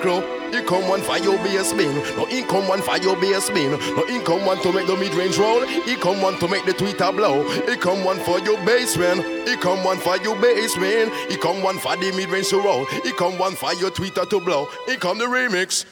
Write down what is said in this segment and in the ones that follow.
the raving crow. Here come one for your bass. No, here come one for your bass. No, here come one to make the mid range roll. Here come one to make the tweeter blow. Here come one for your bass spin. Here come one for your bass spin. Here come one for the mid range to roll. Here come one for your tweeter to blow. Here come the remix.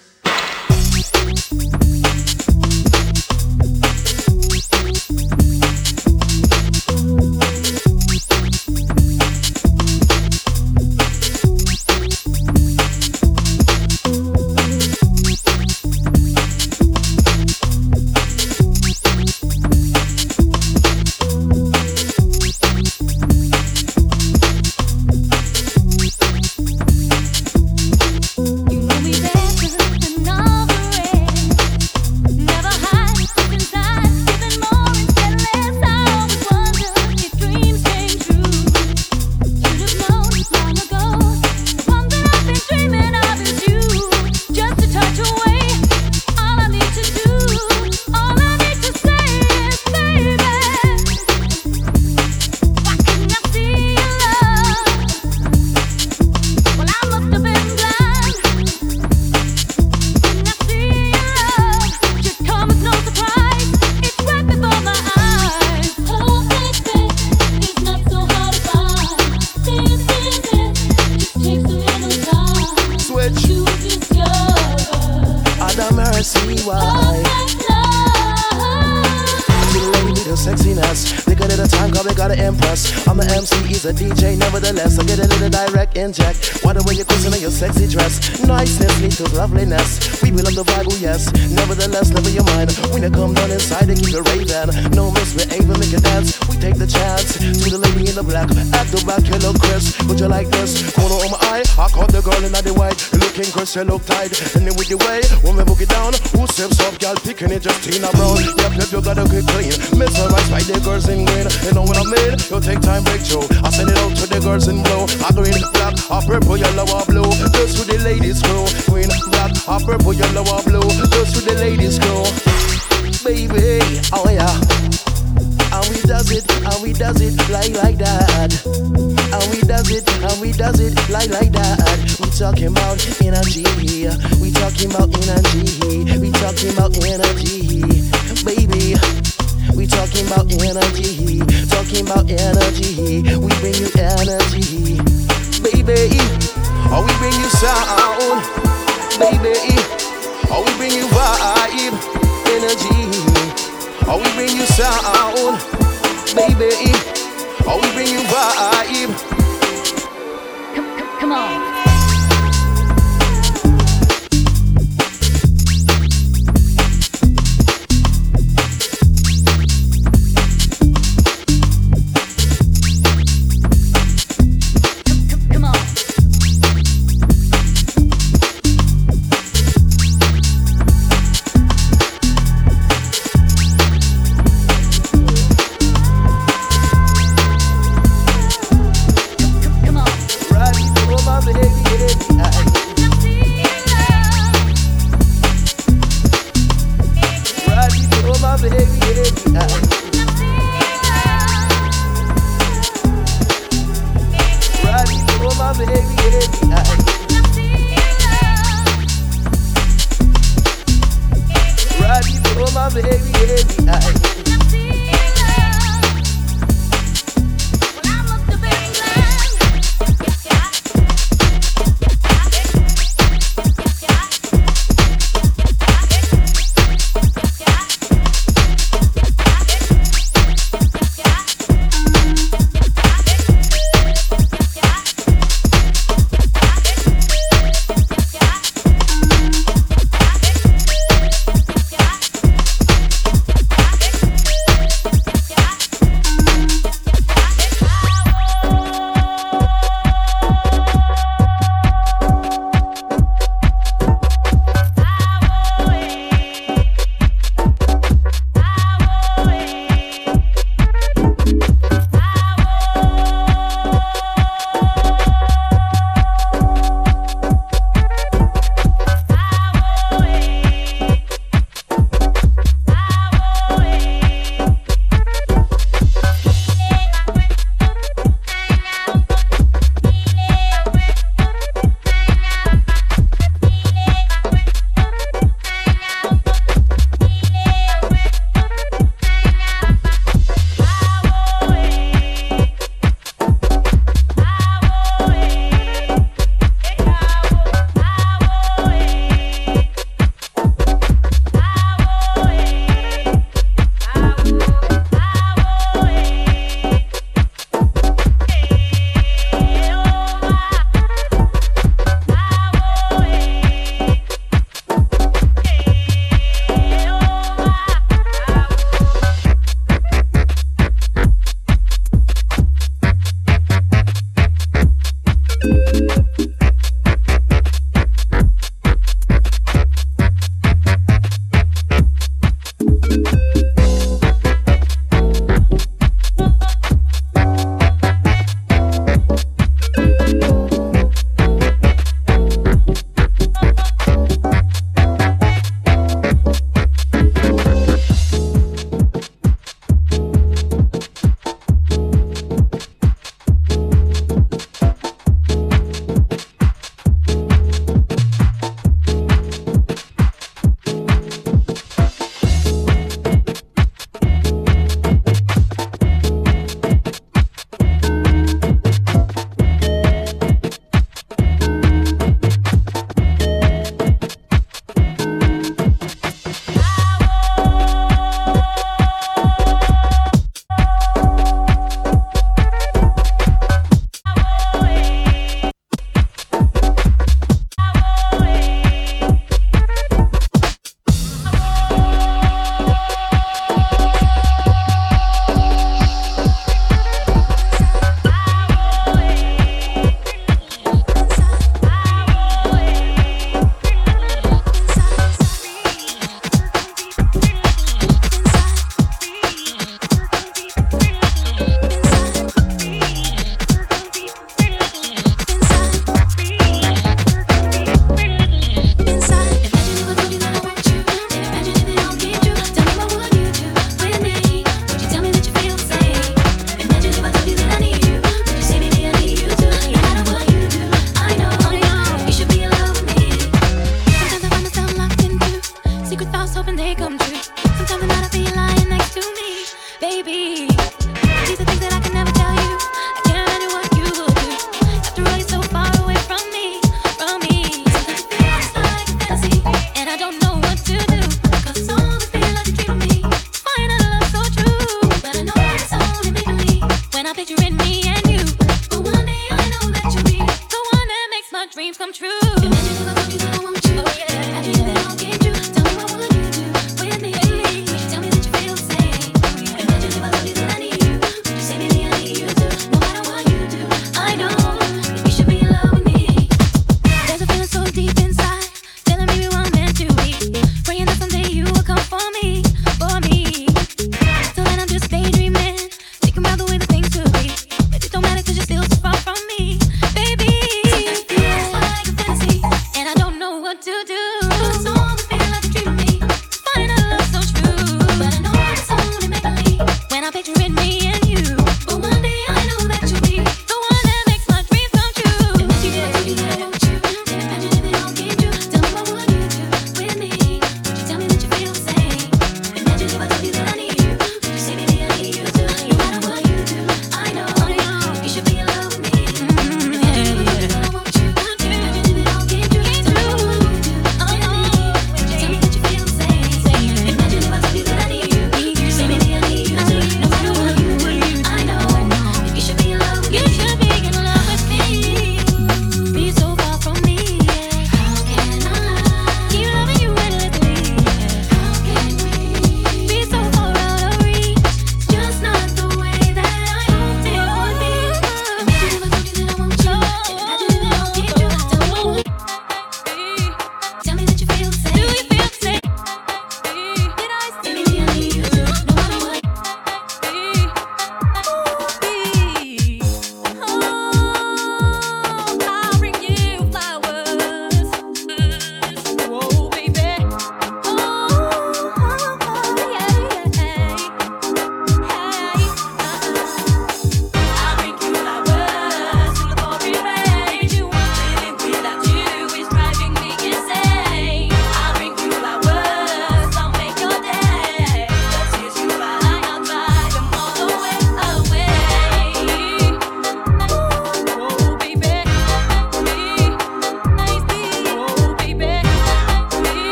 of loveliness. She look tight. And then with the way, when we book it down, who steps up, girl, picking it, just Tina Brown. Yep, yep, you gotta get clean. Mesmerized by the girls in green. You know what I mean? You take time, break through. I send it out to the girls in blue. A green, black, a purple, yellow, or blue. Just to the ladies crew. Green, black, a purple, yellow, or blue. Just to the ladies crew. Baby, oh yeah. And we does it, like like that. And we does it, and we does it like like that. We talking about energy. We talking about energy. We talking about energy. Baby. We talking about energy. Talking about energy. We bring you energy. Baby. Oh, we bring you sound. Baby. Oh, we bring you vibe. Energy. Oh, we bring you sound. Baby. Oh, we bring you vibe. Come, come on.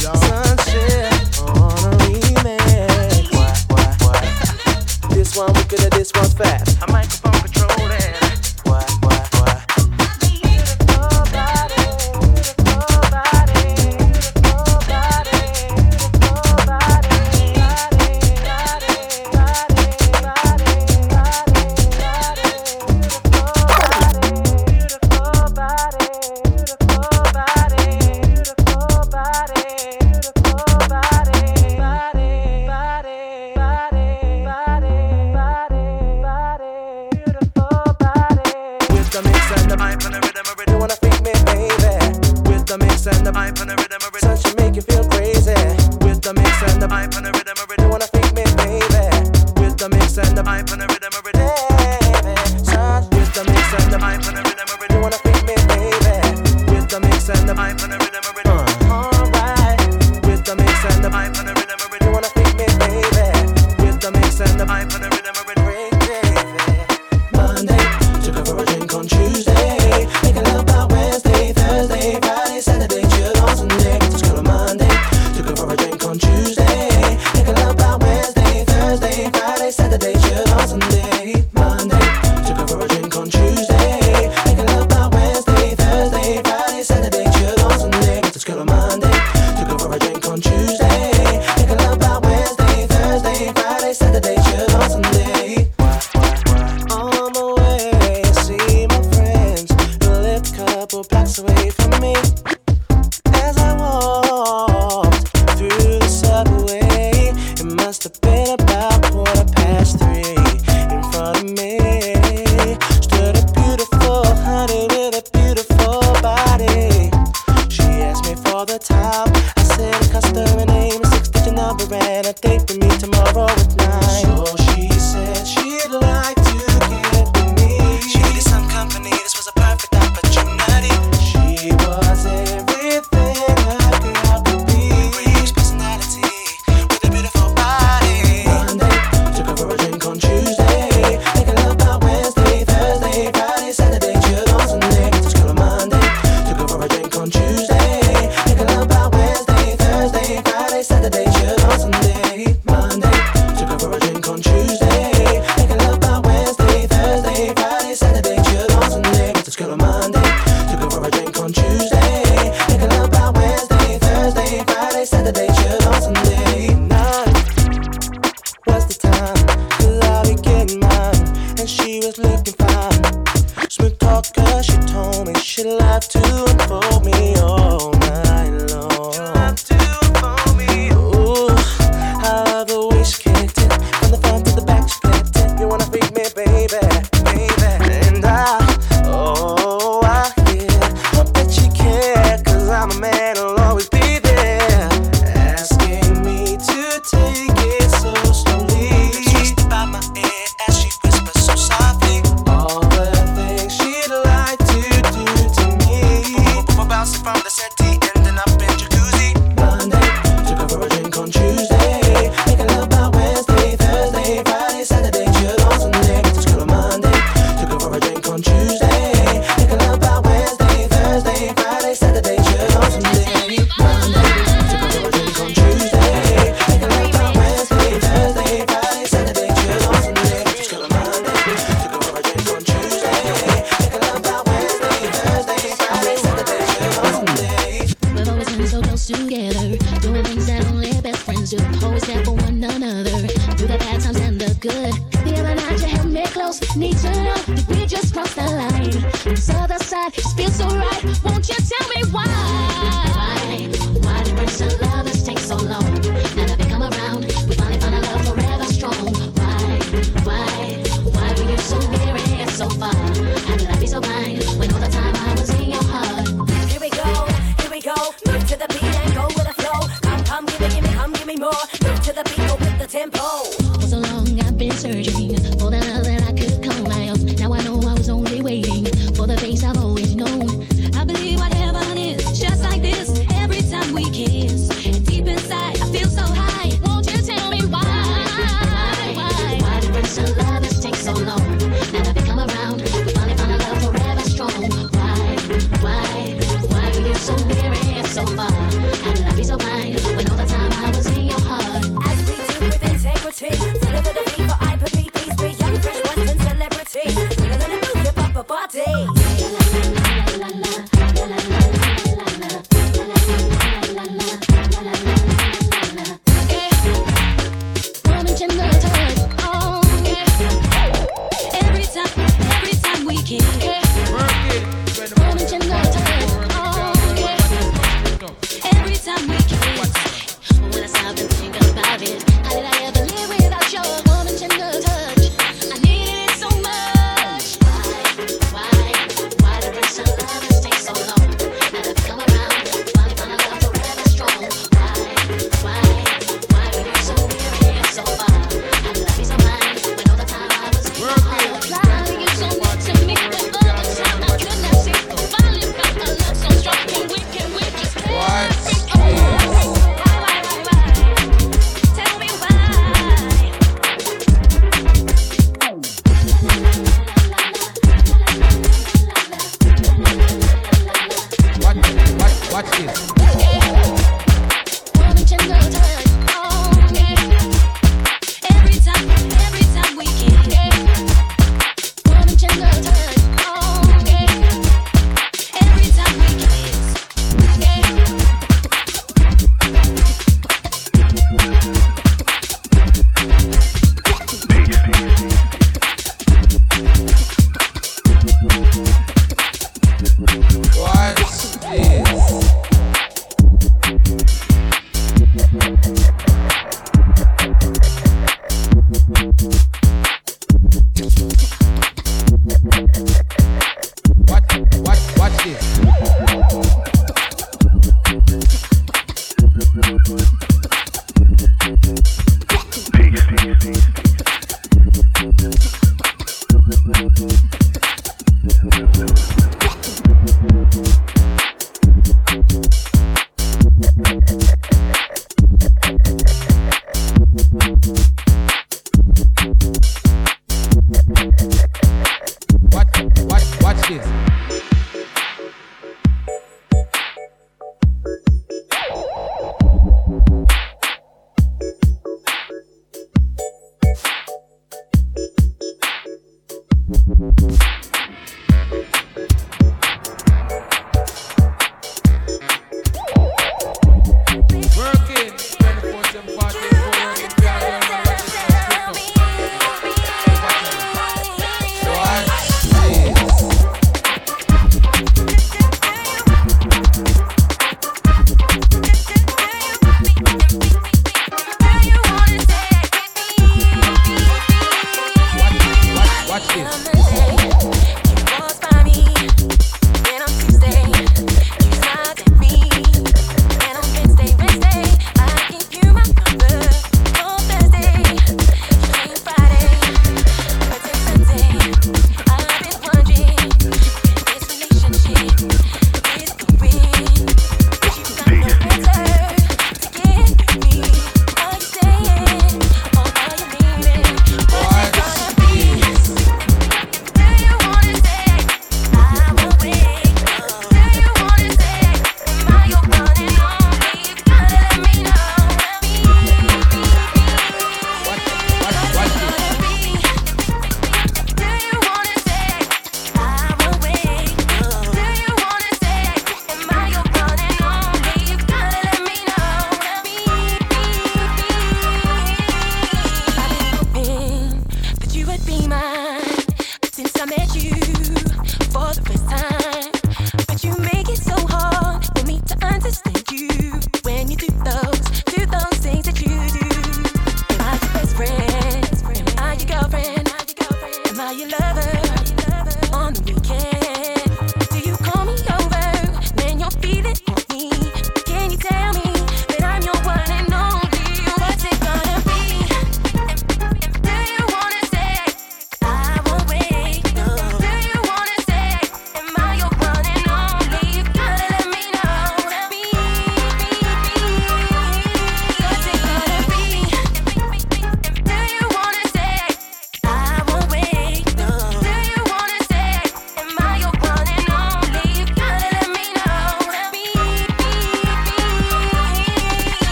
y'all.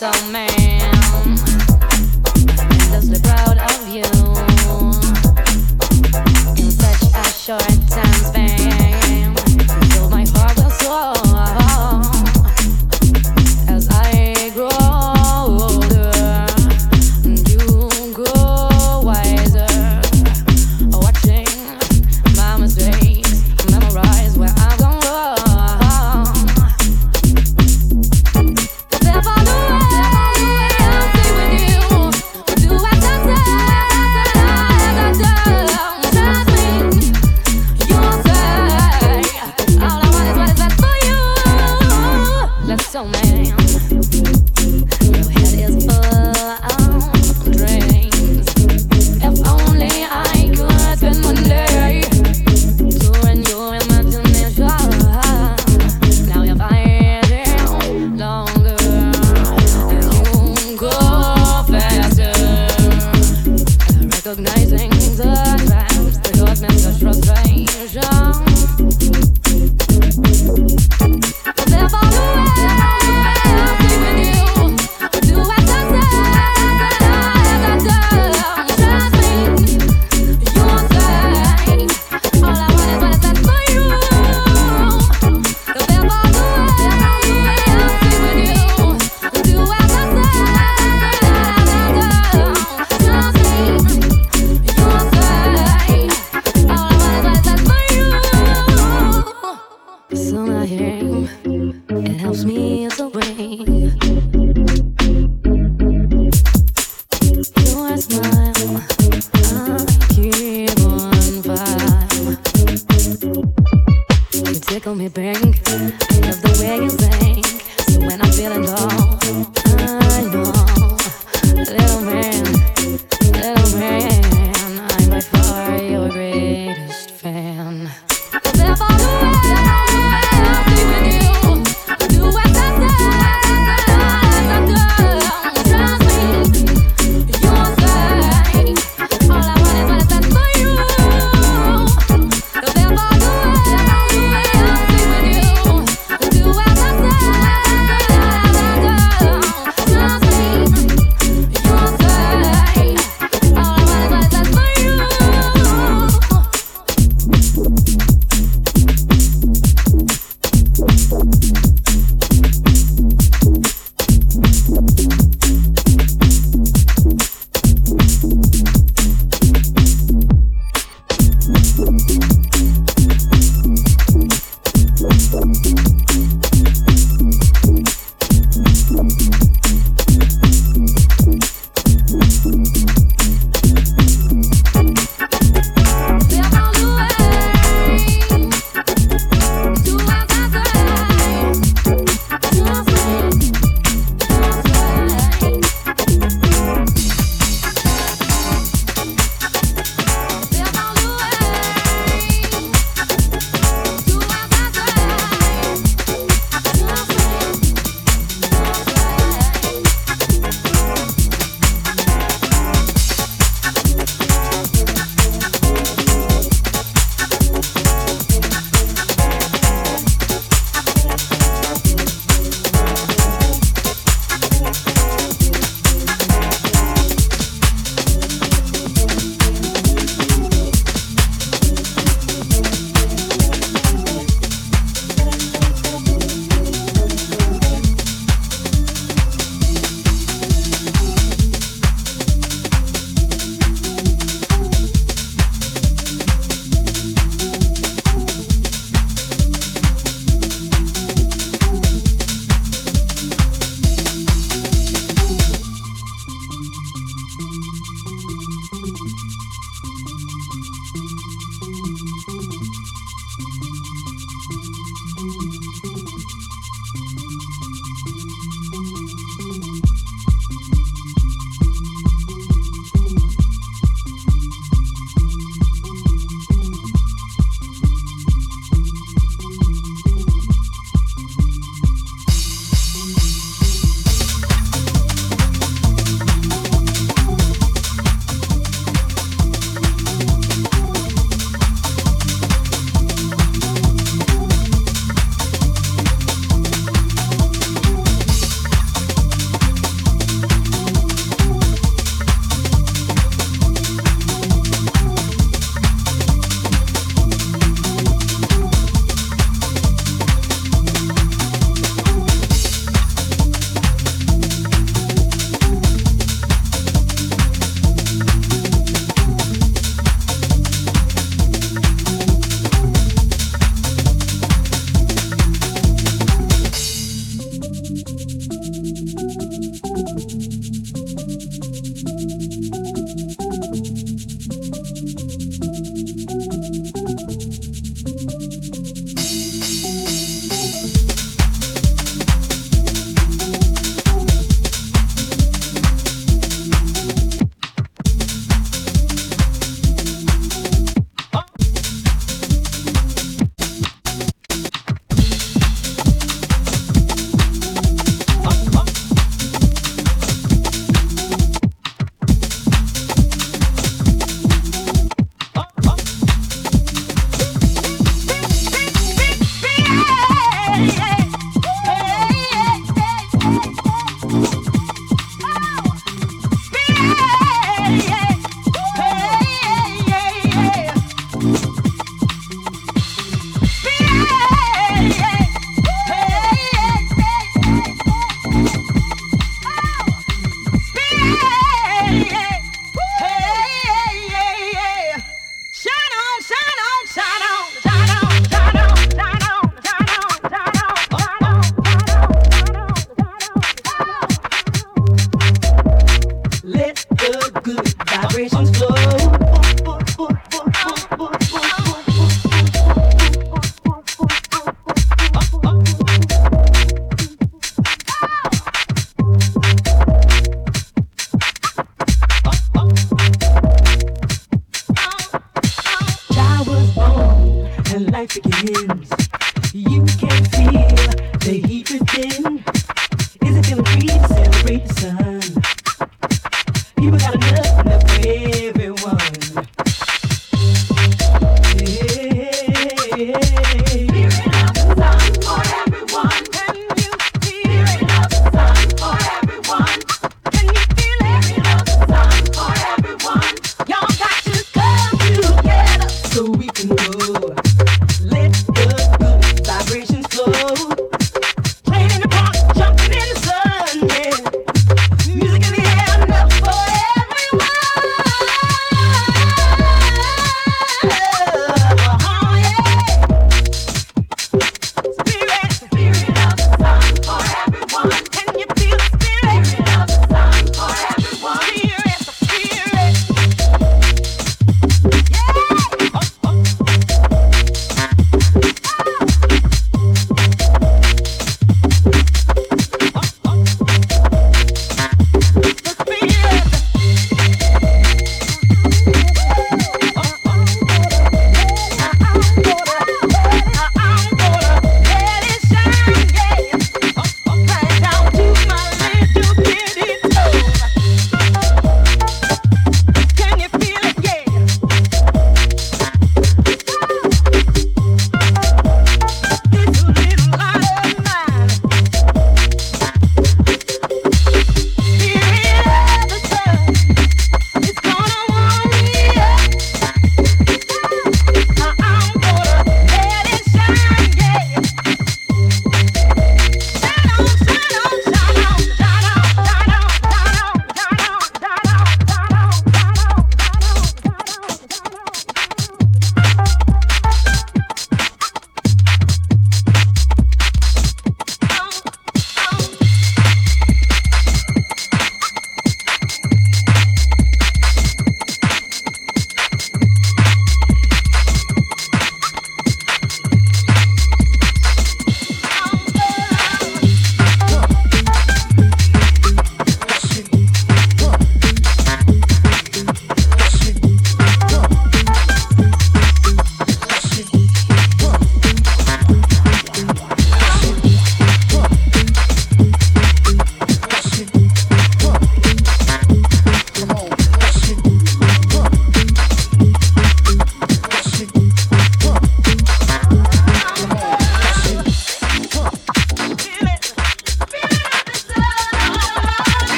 so man.